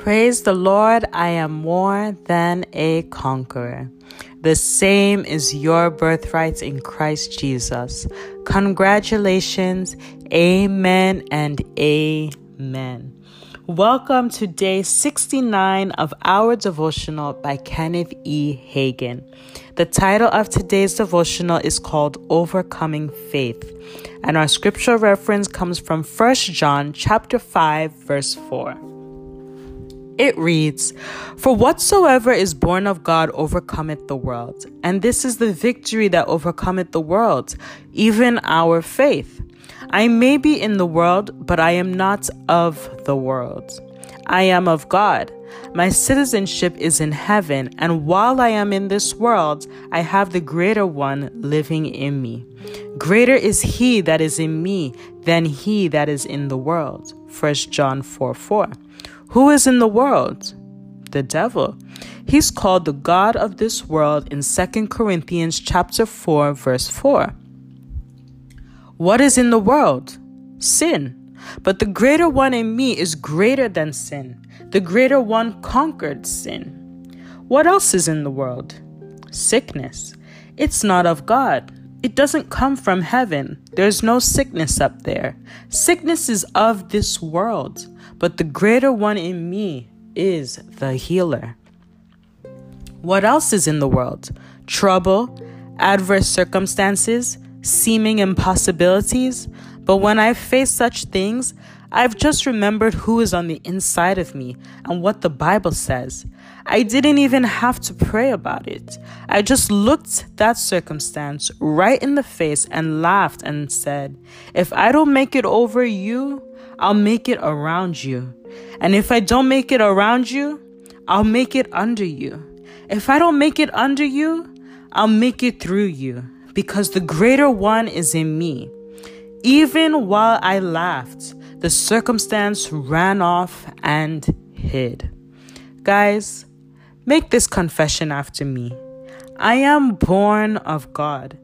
Praise the Lord, I am more than a conqueror. The same is your birthright in Christ Jesus. Congratulations, amen and amen. Welcome to day 69 of our devotional by Kenneth E. Hagin. The title of today's devotional is called Overcoming Faith, and our scripture reference comes from 1 John chapter 5 verse 4. It reads, For whatsoever is born of God overcometh the world, and this is the victory that overcometh the world, even our faith. I may be in the world, but I am not of the world. I am of God. My citizenship is in heaven, and while I am in this world, I have the greater one living in me. Greater is he that is in me than he that is in the world. 1 John 4 4. Who is in the world? The devil. He's called the god of this world in 2 Corinthians chapter 4 verse 4. What is in the world? Sin. But the greater one in me is greater than sin. The greater one conquered sin. What else is in the world? Sickness. It's not of God. It doesn't come from heaven. There's no sickness up there. Sickness is of this world but the greater one in me is the healer. What else is in the world? Trouble, adverse circumstances, seeming impossibilities. But when I face such things, I've just remembered who is on the inside of me and what the Bible says. I didn't even have to pray about it. I just looked that circumstance right in the face and laughed and said, If I don't make it over you, I'll make it around you. And if I don't make it around you, I'll make it under you. If I don't make it under you, I'll make it through you because the greater one is in me. Even while I laughed, the circumstance ran off and hid. Guys, make this confession after me. I am born of God,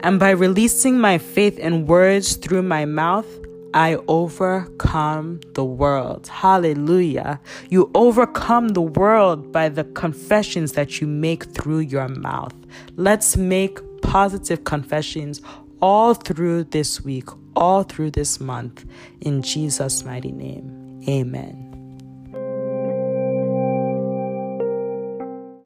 and by releasing my faith in words through my mouth, I overcome the world. Hallelujah. You overcome the world by the confessions that you make through your mouth. Let's make positive confessions all through this week, all through this month. In Jesus' mighty name, amen.